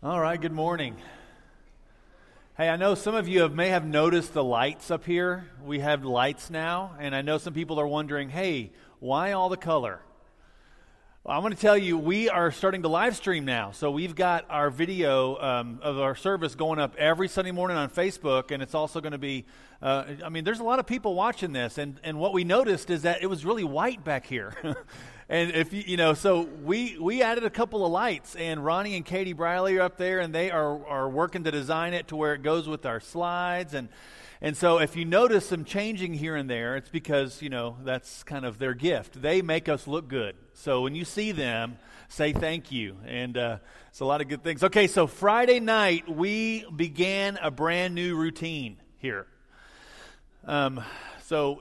All right, good morning. Hey, I know some of you have, may have noticed the lights up here. We have lights now, and I know some people are wondering, hey, why all the color? I want to tell you, we are starting to live stream now. So we've got our video um, of our service going up every Sunday morning on Facebook, and it's also going to be, uh, I mean, there's a lot of people watching this, and, and what we noticed is that it was really white back here. and if you, you know, so we we added a couple of lights, and Ronnie and Katie Briley are up there, and they are are working to design it to where it goes with our slides, and and so if you notice some changing here and there, it's because you know that's kind of their gift. They make us look good. So when you see them, say thank you, and uh, it's a lot of good things. Okay, so Friday night we began a brand new routine here. Um, so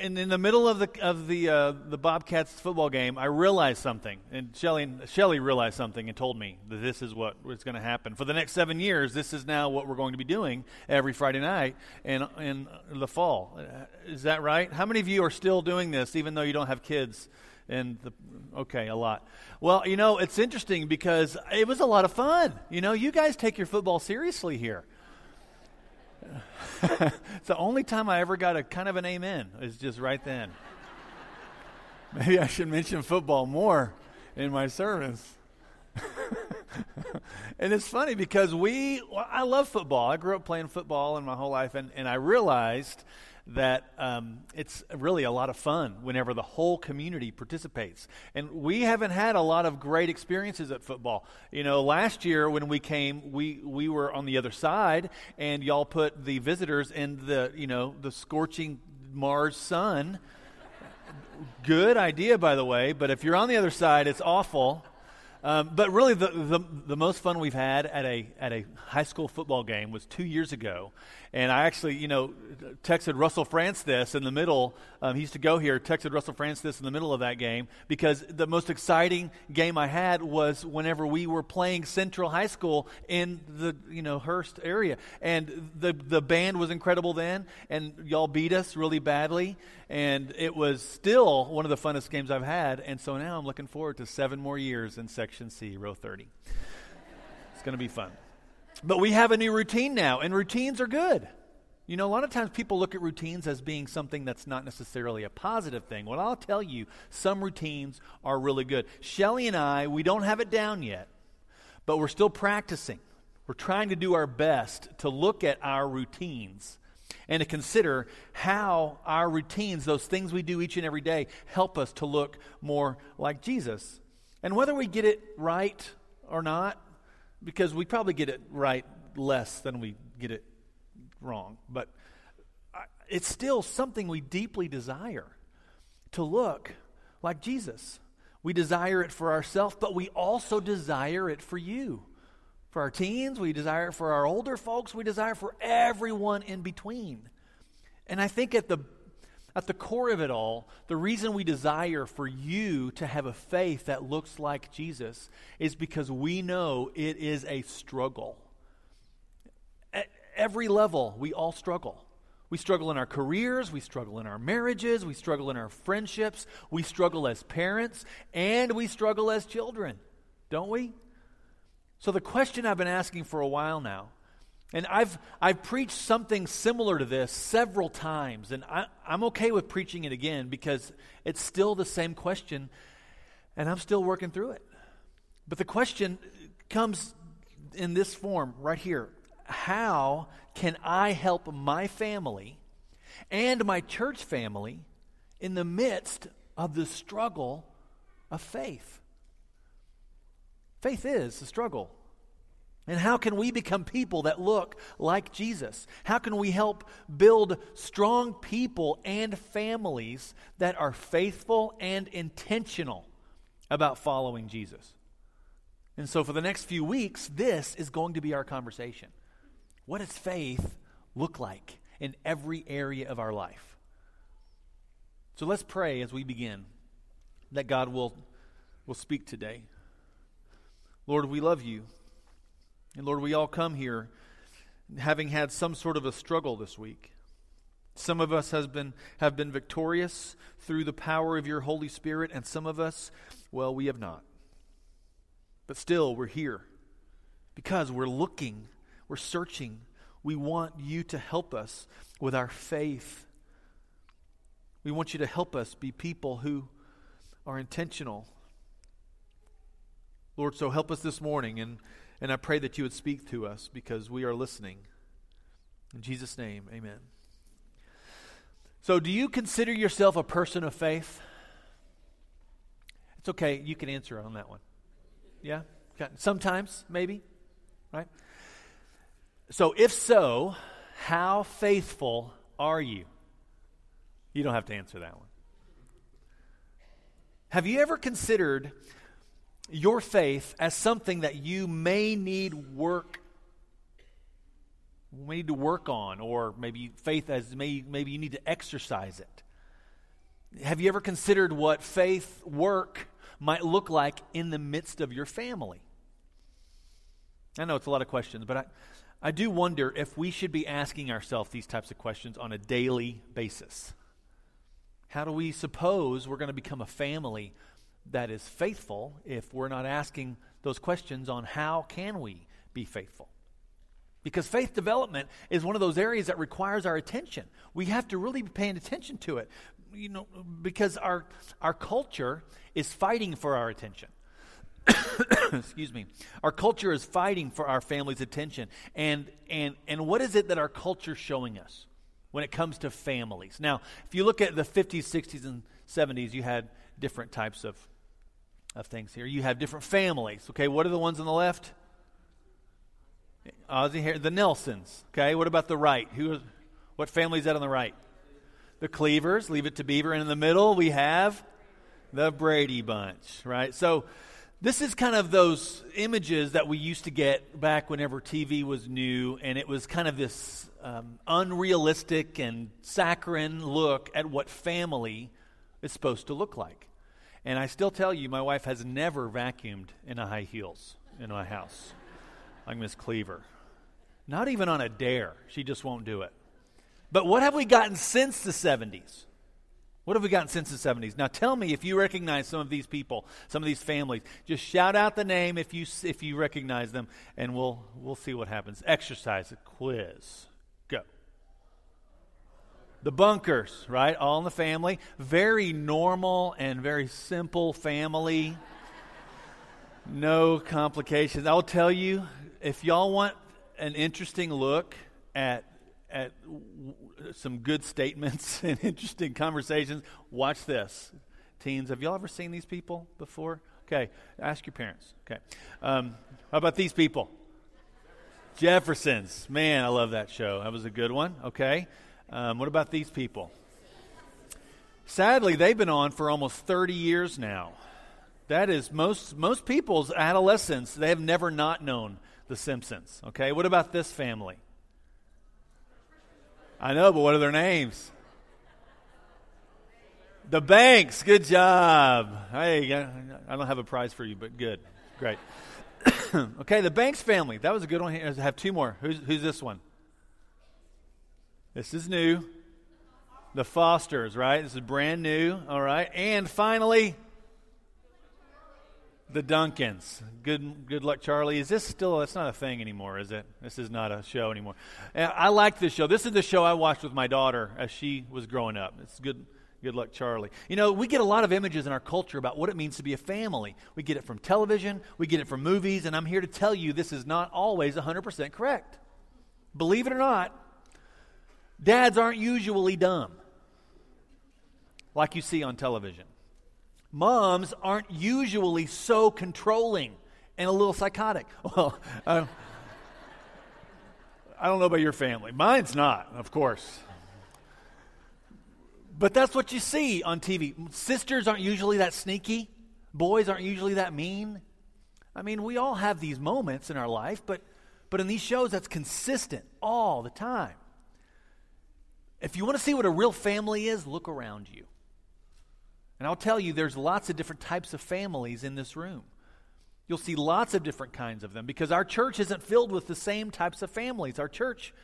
and in the middle of the of the uh, the Bobcats football game, I realized something, and Shelly Shelly realized something and told me that this is what was going to happen for the next seven years. This is now what we're going to be doing every Friday night in in the fall. Uh, is that right? How many of you are still doing this, even though you don't have kids? And the, okay, a lot. Well, you know, it's interesting because it was a lot of fun. You know, you guys take your football seriously here. It's the only time I ever got a kind of an amen, is just right then. Maybe I should mention football more in my service. and it's funny because we, well, I love football. I grew up playing football in my whole life, and, and I realized that um, it's really a lot of fun whenever the whole community participates. And we haven't had a lot of great experiences at football. You know, last year when we came, we, we were on the other side, and y'all put the visitors in the, you know, the scorching Mars sun. Good idea, by the way, but if you're on the other side, it's awful. Um, but really, the, the, the, most fun we've had at a, at a high school football game was two years ago. And I actually, you know, texted Russell France this in the middle. Um, he used to go here, texted Russell France this in the middle of that game because the most exciting game I had was whenever we were playing Central High School in the, you know, Hurst area. And the, the band was incredible then, and y'all beat us really badly. And it was still one of the funnest games I've had. And so now I'm looking forward to seven more years in Section C, row 30. It's going to be fun. But we have a new routine now, and routines are good. You know, a lot of times people look at routines as being something that's not necessarily a positive thing. Well, I'll tell you, some routines are really good. Shelly and I, we don't have it down yet, but we're still practicing. We're trying to do our best to look at our routines and to consider how our routines, those things we do each and every day, help us to look more like Jesus. And whether we get it right or not, because we probably get it right less than we get it wrong. But it's still something we deeply desire to look like Jesus. We desire it for ourselves, but we also desire it for you. For our teens, we desire it for our older folks, we desire for everyone in between. And I think at the at the core of it all, the reason we desire for you to have a faith that looks like Jesus is because we know it is a struggle. At every level, we all struggle. We struggle in our careers, we struggle in our marriages, we struggle in our friendships, we struggle as parents, and we struggle as children, don't we? So, the question I've been asking for a while now and I've, I've preached something similar to this several times, and I, I'm okay with preaching it again because it's still the same question, and I'm still working through it. But the question comes in this form right here How can I help my family and my church family in the midst of the struggle of faith? Faith is a struggle. And how can we become people that look like Jesus? How can we help build strong people and families that are faithful and intentional about following Jesus? And so, for the next few weeks, this is going to be our conversation. What does faith look like in every area of our life? So, let's pray as we begin that God will, will speak today. Lord, we love you. And Lord, we all come here having had some sort of a struggle this week. Some of us has been, have been victorious through the power of your Holy Spirit, and some of us, well, we have not. But still, we're here because we're looking, we're searching. We want you to help us with our faith. We want you to help us be people who are intentional. Lord, so help us this morning, and, and I pray that you would speak to us because we are listening. In Jesus' name, amen. So, do you consider yourself a person of faith? It's okay. You can answer on that one. Yeah? Sometimes, maybe, right? So, if so, how faithful are you? You don't have to answer that one. Have you ever considered your faith as something that you may need work need to work on, or maybe faith as may, maybe you need to exercise it. Have you ever considered what faith work might look like in the midst of your family? I know it's a lot of questions, but I, I do wonder if we should be asking ourselves these types of questions on a daily basis. How do we suppose we're going to become a family that is faithful if we're not asking those questions on how can we be faithful? Because faith development is one of those areas that requires our attention. We have to really be paying attention to it. You know, because our our culture is fighting for our attention. Excuse me. Our culture is fighting for our family's attention. And and and what is it that our culture is showing us when it comes to families? Now, if you look at the 50s, 60s and 70s, you had different types of of things here. You have different families. Okay, what are the ones on the left? Ozzie here, the Nelsons. Okay, what about the right? Who? What family is that on the right? The Cleavers. Leave it to Beaver. And in the middle, we have the Brady Bunch. Right. So this is kind of those images that we used to get back whenever TV was new, and it was kind of this um, unrealistic and saccharine look at what family is supposed to look like. And I still tell you, my wife has never vacuumed in a high heels in my house like Miss Cleaver. Not even on a dare. She just won't do it. But what have we gotten since the 70s? What have we gotten since the 70s? Now tell me if you recognize some of these people, some of these families. Just shout out the name if you if you recognize them and we'll we'll see what happens. Exercise, a quiz. The bunkers, right? All in the family. Very normal and very simple family. No complications. I'll tell you, if y'all want an interesting look at at some good statements and interesting conversations, watch this. Teens, have y'all ever seen these people before? Okay, ask your parents. Okay, um, how about these people? Jeffersons. Man, I love that show. That was a good one. Okay, um, what about these people? Sadly, they've been on for almost 30 years now. That is most most people's adolescence. They have never not known the Simpsons. Okay, what about this family? I know, but what are their names? The Banks. Good job. Hey, I don't have a prize for you, but good. Great. okay, the Banks family. That was a good one. I have two more. Who's, who's this one? This is new. The Fosters, right? This is brand new. All right. And finally, the Duncans. Good, good luck, Charlie. Is this still? It's not a thing anymore, is it? This is not a show anymore. I like this show. This is the show I watched with my daughter as she was growing up. It's good. Good luck, Charlie. You know, we get a lot of images in our culture about what it means to be a family. We get it from television, we get it from movies, and I'm here to tell you this is not always 100% correct. Believe it or not, dads aren't usually dumb like you see on television moms aren't usually so controlling and a little psychotic. Well, I, I don't know about your family. Mine's not, of course. But that's what you see on TV. Sisters aren't usually that sneaky, boys aren't usually that mean. I mean, we all have these moments in our life, but, but in these shows, that's consistent all the time. If you want to see what a real family is, look around you. And I'll tell you, there's lots of different types of families in this room. You'll see lots of different kinds of them because our church isn't filled with the same types of families. Our church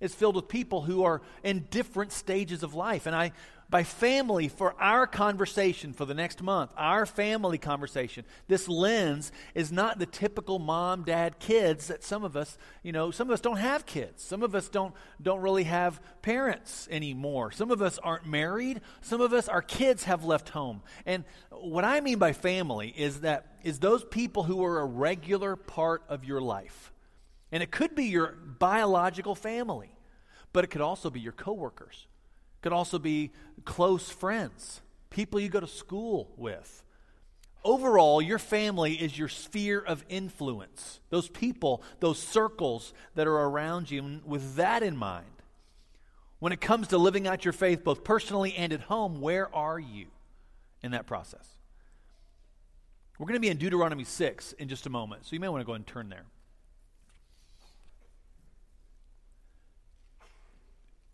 is filled with people who are in different stages of life. And I, by family, for our conversation for the next month, our family conversation, this lens is not the typical mom, dad, kids that some of us, you know, some of us don't have kids. Some of us don't, don't really have parents anymore. Some of us aren't married. Some of us, our kids have left home. And what I mean by family is that, is those people who are a regular part of your life. And it could be your biological family, but it could also be your coworkers. It could also be close friends, people you go to school with. Overall, your family is your sphere of influence. Those people, those circles that are around you. And with that in mind, when it comes to living out your faith, both personally and at home, where are you in that process? We're going to be in Deuteronomy 6 in just a moment, so you may want to go and turn there.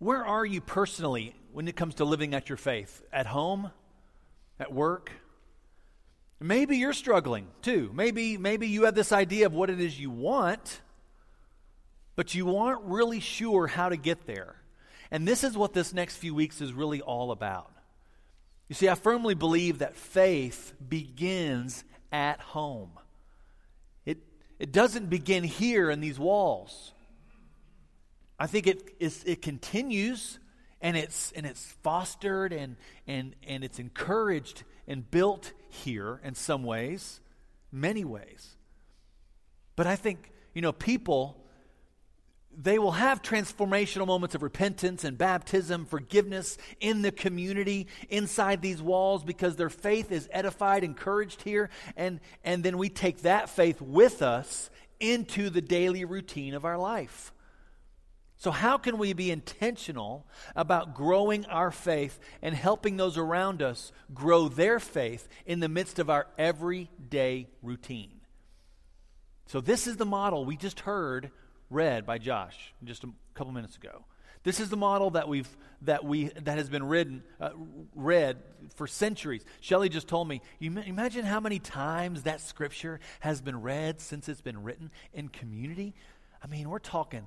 Where are you personally when it comes to living out your faith? At home? At work? Maybe you're struggling too. Maybe, maybe you have this idea of what it is you want, but you aren't really sure how to get there. And this is what this next few weeks is really all about. You see, I firmly believe that faith begins at home. It, it doesn't begin here in these walls. I think it, is, it continues and it's, and it's fostered and, and, and it's encouraged and built here in some ways, many ways. But I think, you know, people, they will have transformational moments of repentance and baptism, forgiveness in the community inside these walls because their faith is edified, encouraged here. And, and then we take that faith with us into the daily routine of our life. So, how can we be intentional about growing our faith and helping those around us grow their faith in the midst of our everyday routine? So, this is the model we just heard read by Josh just a couple minutes ago. This is the model that we've that we that has been written uh, read for centuries. Shelley just told me. You imagine how many times that scripture has been read since it's been written in community. I mean, we're talking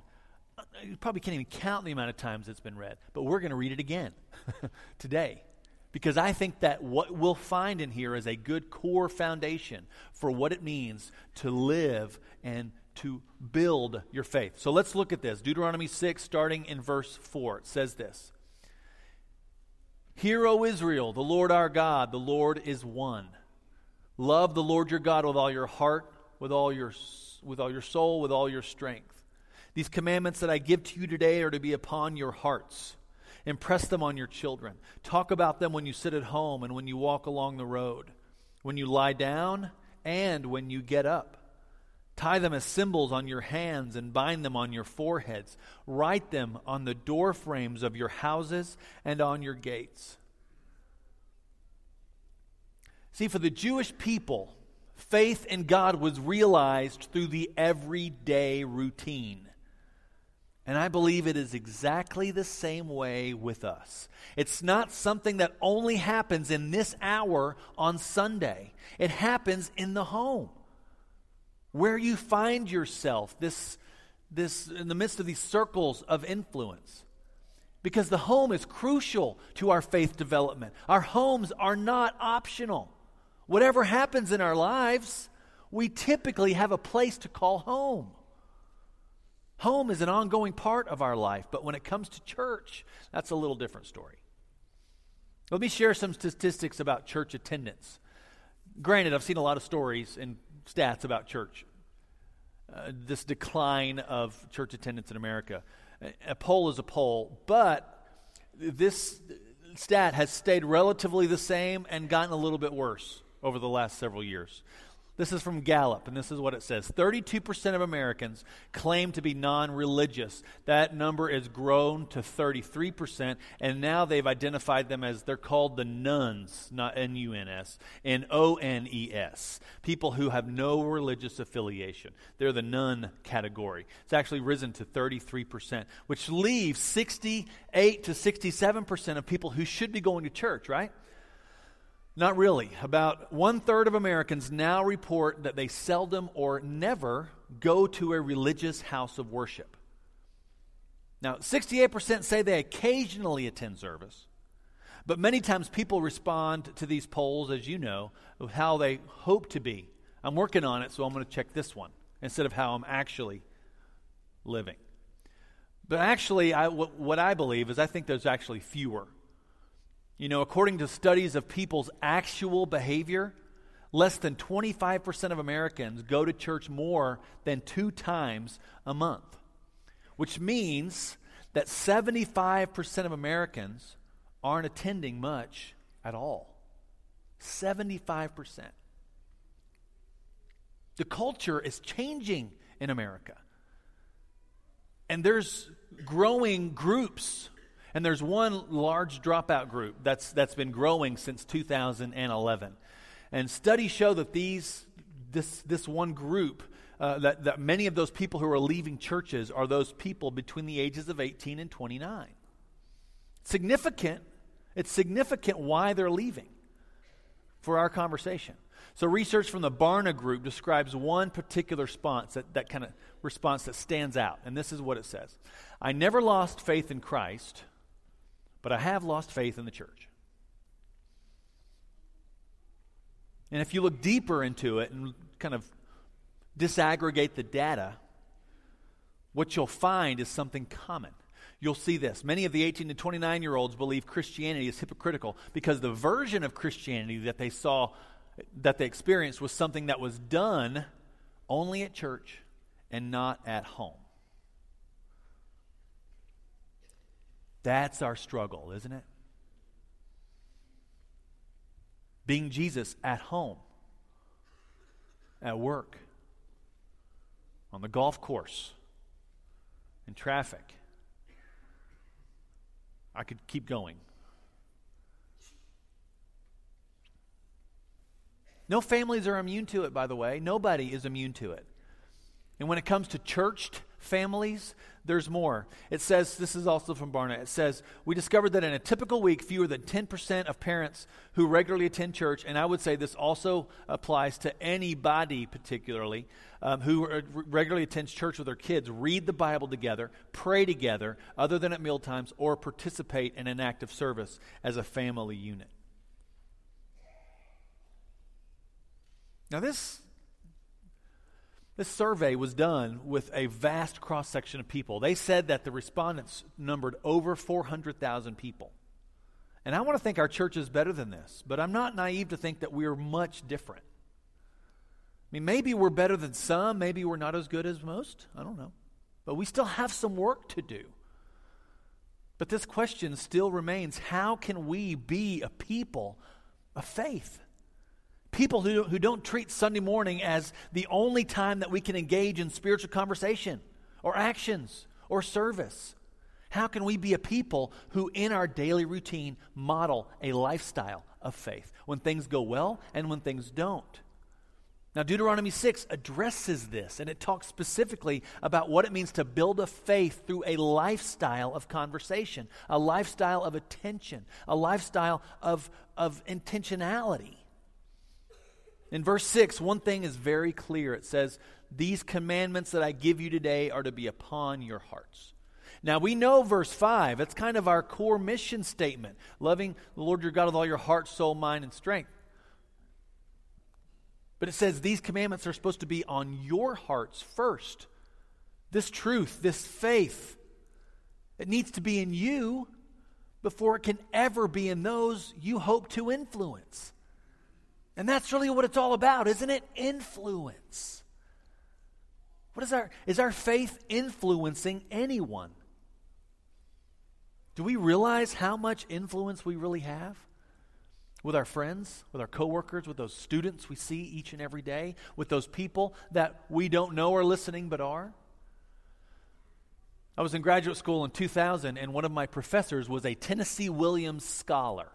you probably can't even count the amount of times it's been read, but we're going to read it again today. Because I think that what we'll find in here is a good core foundation for what it means to live and to build your faith. So let's look at this. Deuteronomy 6, starting in verse 4. It says this Hear, O Israel, the Lord our God, the Lord is one. Love the Lord your God with all your heart, with all your, with all your soul, with all your strength. These commandments that I give to you today are to be upon your hearts. Impress them on your children. Talk about them when you sit at home and when you walk along the road, when you lie down and when you get up. Tie them as symbols on your hands and bind them on your foreheads. Write them on the door frames of your houses and on your gates. See, for the Jewish people, faith in God was realized through the everyday routine. And I believe it is exactly the same way with us. It's not something that only happens in this hour on Sunday, it happens in the home. Where you find yourself, this, this, in the midst of these circles of influence. Because the home is crucial to our faith development. Our homes are not optional. Whatever happens in our lives, we typically have a place to call home. Home is an ongoing part of our life, but when it comes to church, that's a little different story. Let me share some statistics about church attendance. Granted, I've seen a lot of stories and stats about church, uh, this decline of church attendance in America. A poll is a poll, but this stat has stayed relatively the same and gotten a little bit worse over the last several years. This is from Gallup, and this is what it says 32% of Americans claim to be non religious. That number has grown to 33%, and now they've identified them as they're called the nones, not N U N S, and O N E S, people who have no religious affiliation. They're the nun category. It's actually risen to 33%, which leaves 68 to 67% of people who should be going to church, right? Not really. About one third of Americans now report that they seldom or never go to a religious house of worship. Now, 68% say they occasionally attend service, but many times people respond to these polls, as you know, of how they hope to be. I'm working on it, so I'm going to check this one instead of how I'm actually living. But actually, I, what, what I believe is I think there's actually fewer. You know, according to studies of people's actual behavior, less than 25% of Americans go to church more than two times a month, which means that 75% of Americans aren't attending much at all. 75%. The culture is changing in America. And there's growing groups. And there's one large dropout group that's, that's been growing since 2011. And studies show that these, this, this one group, uh, that, that many of those people who are leaving churches are those people between the ages of 18 and 29. Significant. It's significant why they're leaving for our conversation. So, research from the Barna Group describes one particular response that, that kind of response that stands out. And this is what it says I never lost faith in Christ, but I have lost faith in the church. And if you look deeper into it and kind of disaggregate the data, what you'll find is something common. You'll see this. Many of the 18 to 29 year olds believe Christianity is hypocritical because the version of Christianity that they saw that they experienced was something that was done only at church and not at home. That's our struggle, isn't it? Being Jesus at home, at work, on the golf course, in traffic. I could keep going. No families are immune to it, by the way. Nobody is immune to it. And when it comes to churched families, there's more. It says, this is also from Barna, it says, we discovered that in a typical week, fewer than 10% of parents who regularly attend church, and I would say this also applies to anybody particularly, um, who regularly attends church with their kids, read the Bible together, pray together, other than at mealtimes, or participate in an active service as a family unit. Now, this, this survey was done with a vast cross section of people. They said that the respondents numbered over 400,000 people. And I want to think our church is better than this, but I'm not naive to think that we're much different. I mean, maybe we're better than some, maybe we're not as good as most. I don't know. But we still have some work to do. But this question still remains how can we be a people of faith? People who, who don't treat Sunday morning as the only time that we can engage in spiritual conversation or actions or service. How can we be a people who, in our daily routine, model a lifestyle of faith when things go well and when things don't? Now, Deuteronomy 6 addresses this, and it talks specifically about what it means to build a faith through a lifestyle of conversation, a lifestyle of attention, a lifestyle of, of intentionality. In verse 6, one thing is very clear. It says, These commandments that I give you today are to be upon your hearts. Now, we know verse 5. It's kind of our core mission statement loving the Lord your God with all your heart, soul, mind, and strength. But it says these commandments are supposed to be on your hearts first. This truth, this faith, it needs to be in you before it can ever be in those you hope to influence. And that's really what it's all about, isn't it? Influence. What is our is our faith influencing anyone? Do we realize how much influence we really have with our friends, with our coworkers, with those students we see each and every day, with those people that we don't know are listening but are? I was in graduate school in 2000 and one of my professors was a Tennessee Williams scholar.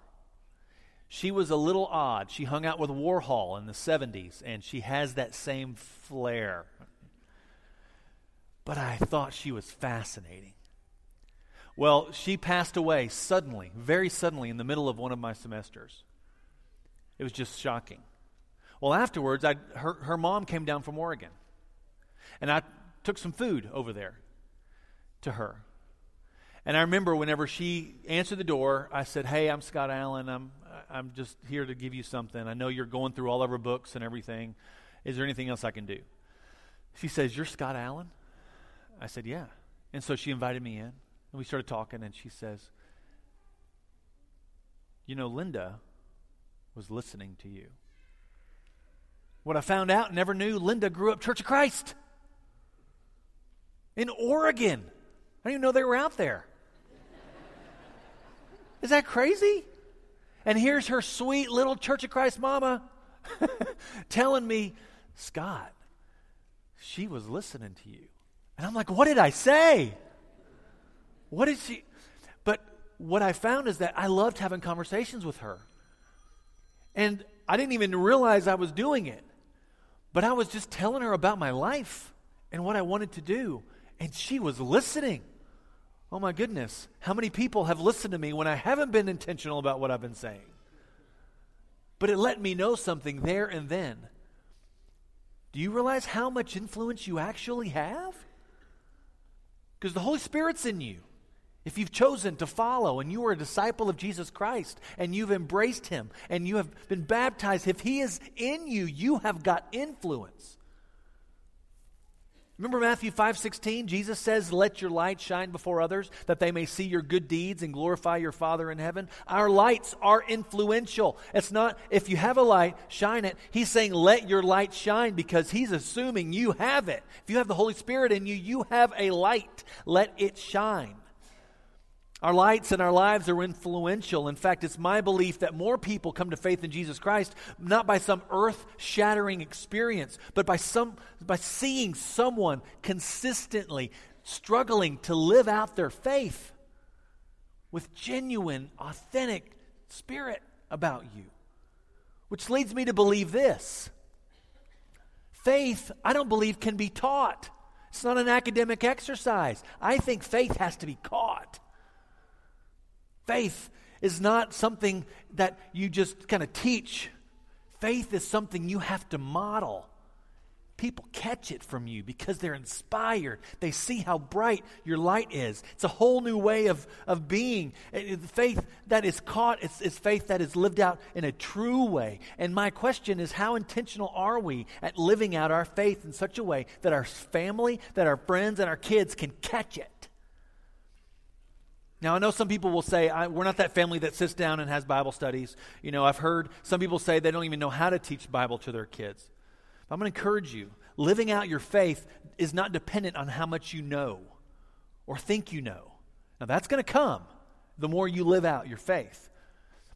She was a little odd. She hung out with Warhol in the 70s, and she has that same flair. But I thought she was fascinating. Well, she passed away suddenly, very suddenly, in the middle of one of my semesters. It was just shocking. Well, afterwards, I, her, her mom came down from Oregon, and I took some food over there to her. And I remember whenever she answered the door, I said, Hey, I'm Scott Allen. I'm, I'm just here to give you something. I know you're going through all of our books and everything. Is there anything else I can do? She says, You're Scott Allen? I said, Yeah. And so she invited me in, and we started talking, and she says, You know, Linda was listening to you. What I found out, never knew, Linda grew up Church of Christ in Oregon. I didn't even know they were out there. Is that crazy? And here's her sweet little Church of Christ mama telling me, Scott, she was listening to you. And I'm like, what did I say? What did she? But what I found is that I loved having conversations with her. And I didn't even realize I was doing it. But I was just telling her about my life and what I wanted to do. And she was listening. Oh my goodness. How many people have listened to me when I haven't been intentional about what I've been saying? But it let me know something there and then. Do you realize how much influence you actually have? Because the Holy Spirit's in you. If you've chosen to follow and you are a disciple of Jesus Christ and you've embraced him and you have been baptized, if he is in you, you have got influence. Remember Matthew 5:16, Jesus says, "Let your light shine before others that they may see your good deeds and glorify your Father in heaven." Our lights are influential. It's not if you have a light, shine it. He's saying, "Let your light shine" because he's assuming you have it. If you have the Holy Spirit in you, you have a light. Let it shine. Our lights and our lives are influential. In fact, it's my belief that more people come to faith in Jesus Christ not by some earth shattering experience, but by, some, by seeing someone consistently struggling to live out their faith with genuine, authentic spirit about you. Which leads me to believe this faith, I don't believe, can be taught. It's not an academic exercise. I think faith has to be caught. Faith is not something that you just kind of teach. Faith is something you have to model. People catch it from you because they're inspired. They see how bright your light is. It's a whole new way of, of being. Faith that is caught is faith that is lived out in a true way. And my question is how intentional are we at living out our faith in such a way that our family, that our friends, and our kids can catch it? Now, I know some people will say, we're not that family that sits down and has Bible studies. You know, I've heard some people say they don't even know how to teach Bible to their kids. I'm going to encourage you living out your faith is not dependent on how much you know or think you know. Now, that's going to come the more you live out your faith.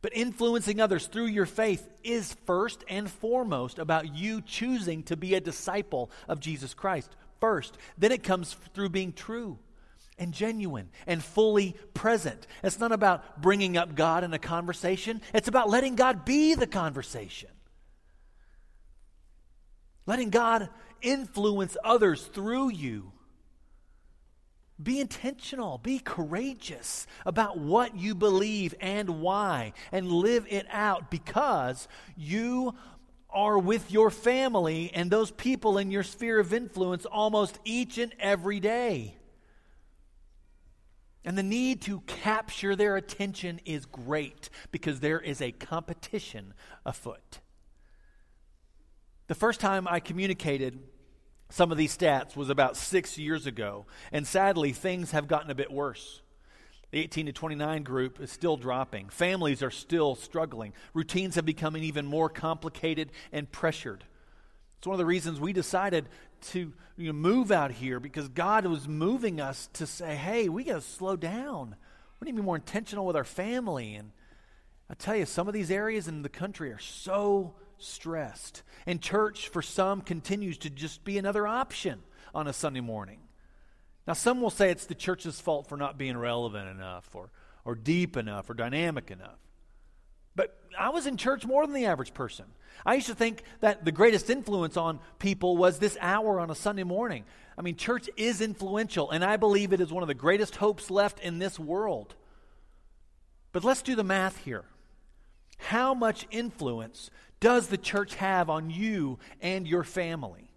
But influencing others through your faith is first and foremost about you choosing to be a disciple of Jesus Christ first. Then it comes through being true and genuine and fully present. It's not about bringing up God in a conversation, it's about letting God be the conversation. Letting God influence others through you. Be intentional, be courageous about what you believe and why, and live it out because you are with your family and those people in your sphere of influence almost each and every day. And the need to capture their attention is great because there is a competition afoot. The first time I communicated some of these stats was about six years ago, and sadly, things have gotten a bit worse. The 18 to 29 group is still dropping. Families are still struggling. Routines have become even more complicated and pressured. It's one of the reasons we decided to you know, move out here because God was moving us to say, hey, we got to slow down. We need to be more intentional with our family. And I tell you, some of these areas in the country are so stressed. And church, for some, continues to just be another option on a Sunday morning. Now, some will say it's the church's fault for not being relevant enough or, or deep enough or dynamic enough. But I was in church more than the average person. I used to think that the greatest influence on people was this hour on a Sunday morning. I mean, church is influential, and I believe it is one of the greatest hopes left in this world. But let's do the math here. How much influence does the church have on you and your family?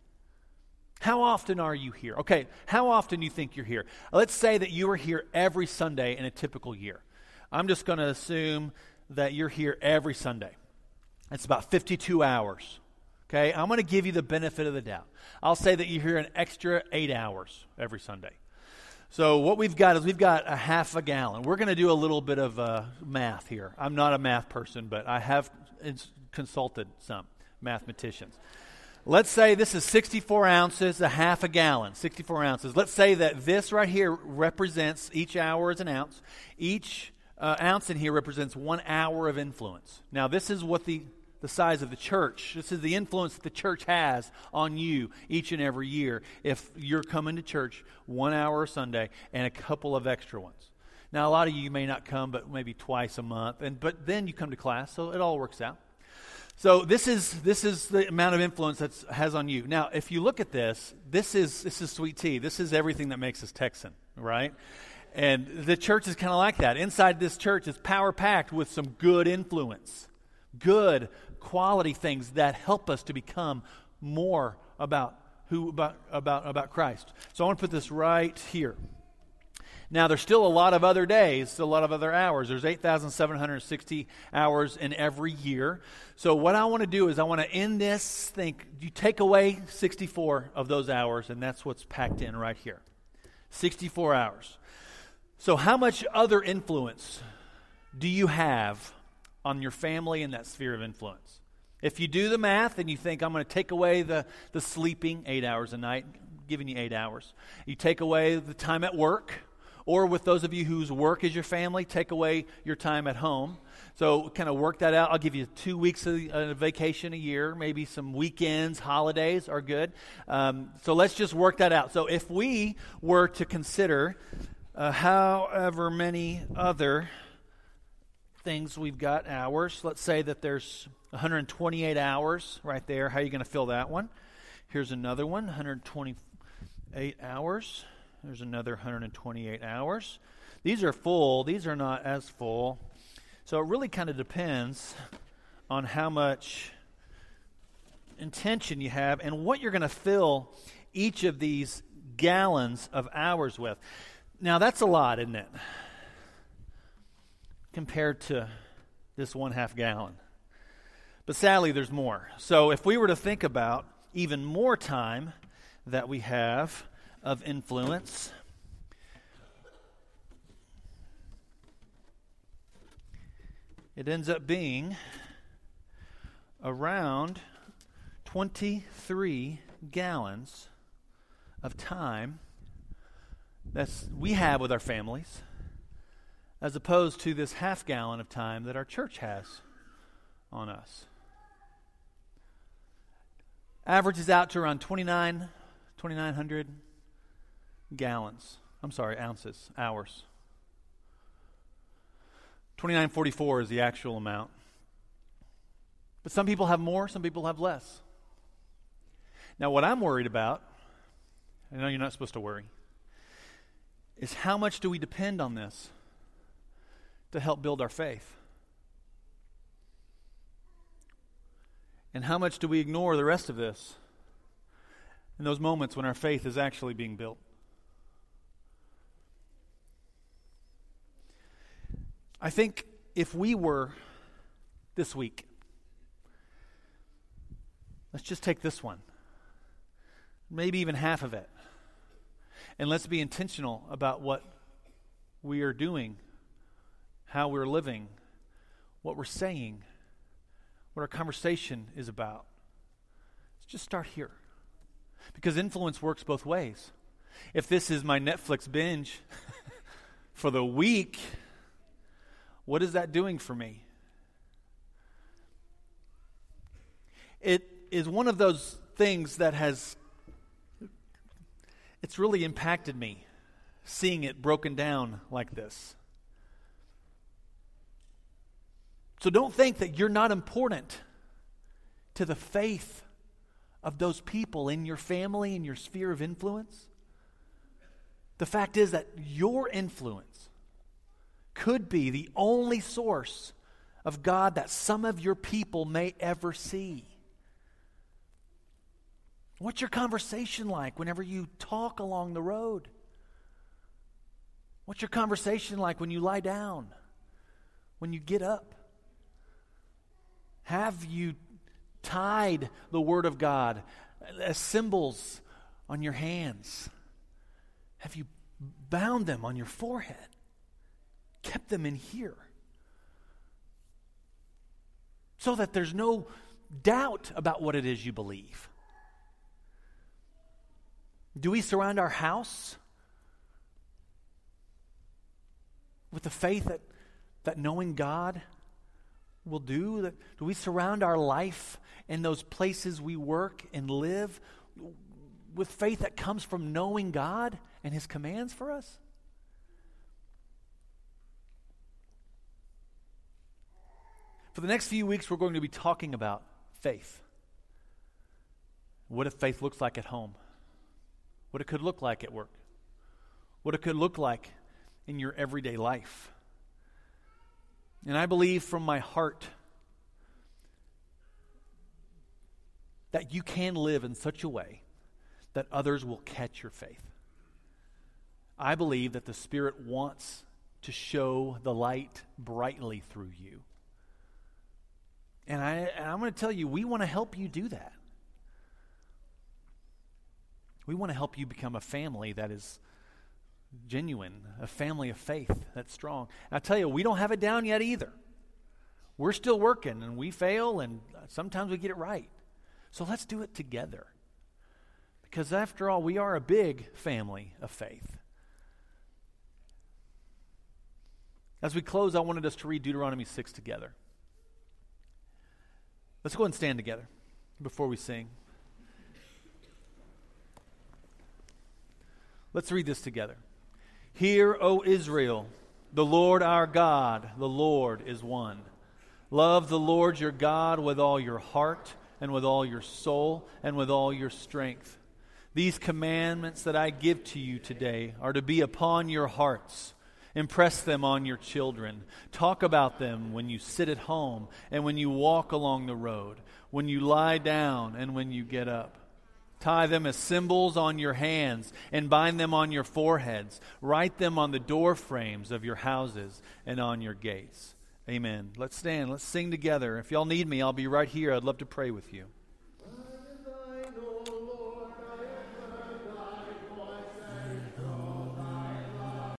How often are you here? Okay, how often you think you're here? Let's say that you are here every Sunday in a typical year. I'm just going to assume that you're here every Sunday. It's about 52 hours. Okay, I'm going to give you the benefit of the doubt. I'll say that you're here an extra eight hours every Sunday. So what we've got is we've got a half a gallon. We're going to do a little bit of uh, math here. I'm not a math person, but I have consulted some mathematicians. Let's say this is 64 ounces, a half a gallon, 64 ounces. Let's say that this right here represents each hour is an ounce. Each uh, ounce in here represents one hour of influence. Now, this is what the the size of the church. This is the influence that the church has on you each and every year if you're coming to church one hour a Sunday and a couple of extra ones. Now, a lot of you may not come, but maybe twice a month, and but then you come to class, so it all works out. So this is this is the amount of influence that has on you. Now, if you look at this, this is this is sweet tea. This is everything that makes us Texan, right? And the church is kind of like that. Inside this church is power packed with some good influence, good quality things that help us to become more about who about about about Christ. So I want to put this right here. Now, there's still a lot of other days, a lot of other hours. There's 8,760 hours in every year. So, what I want to do is I want to end this. Think, you take away 64 of those hours, and that's what's packed in right here 64 hours. So, how much other influence do you have on your family in that sphere of influence? If you do the math and you think, I'm going to take away the, the sleeping, eight hours a night, giving you eight hours. You take away the time at work, or with those of you whose work is your family, take away your time at home. So, kind of work that out. I'll give you two weeks of vacation a year, maybe some weekends, holidays are good. Um, so, let's just work that out. So, if we were to consider uh, however many other things we've got hours, let's say that there's 128 hours right there. How are you going to fill that one? Here's another one 128 hours. There's another 128 hours. These are full, these are not as full. So it really kind of depends on how much intention you have and what you're going to fill each of these gallons of hours with. Now, that's a lot, isn't it? Compared to this one half gallon. But sadly, there's more. So if we were to think about even more time that we have of influence, it ends up being around 23 gallons of time that we have with our families as opposed to this half gallon of time that our church has on us averages out to around 29, 2,900 gallons. I'm sorry, ounces, hours. 2944 is the actual amount. But some people have more, some people have less. Now, what I'm worried about, I know you're not supposed to worry, is how much do we depend on this to help build our faith? And how much do we ignore the rest of this in those moments when our faith is actually being built? I think if we were this week, let's just take this one, maybe even half of it, and let's be intentional about what we are doing, how we're living, what we're saying what our conversation is about. Let's just start here. Because influence works both ways. If this is my Netflix binge for the week, what is that doing for me? It is one of those things that has it's really impacted me seeing it broken down like this. So don't think that you're not important to the faith of those people in your family, in your sphere of influence. The fact is that your influence could be the only source of God that some of your people may ever see. What's your conversation like whenever you talk along the road? What's your conversation like when you lie down? When you get up? Have you tied the Word of God as symbols on your hands? Have you bound them on your forehead? Kept them in here? So that there's no doubt about what it is you believe. Do we surround our house with the faith that, that knowing God will do? That, do we surround our life in those places we work and live with faith that comes from knowing God and His commands for us? For the next few weeks, we're going to be talking about faith. What if faith looks like at home? What it could look like at work? What it could look like in your everyday life? And I believe from my heart that you can live in such a way that others will catch your faith. I believe that the Spirit wants to show the light brightly through you. And, I, I'm going to tell you, we want to help you do that. We want to help you become a family that is genuine, a family of faith that's strong. And I tell you, we don't have it down yet either. We're still working and we fail and sometimes we get it right. So let's do it together. Because after all, we are a big family of faith. As we close, I wanted us to read Deuteronomy 6 together. Let's go and stand together before we sing. Let's read this together. Hear, O Israel, the Lord our God, the Lord is one. Love the Lord your God with all your heart and with all your soul and with all your strength. These commandments that I give to you today are to be upon your hearts. Impress them on your children. Talk about them when you sit at home and when you walk along the road, when you lie down and when you get up. Tie them as symbols on your hands and bind them on your foreheads. Write them on the door frames of your houses and on your gates. Amen. Let's stand. Let's sing together. If y'all need me, I'll be right here. I'd love to pray with you.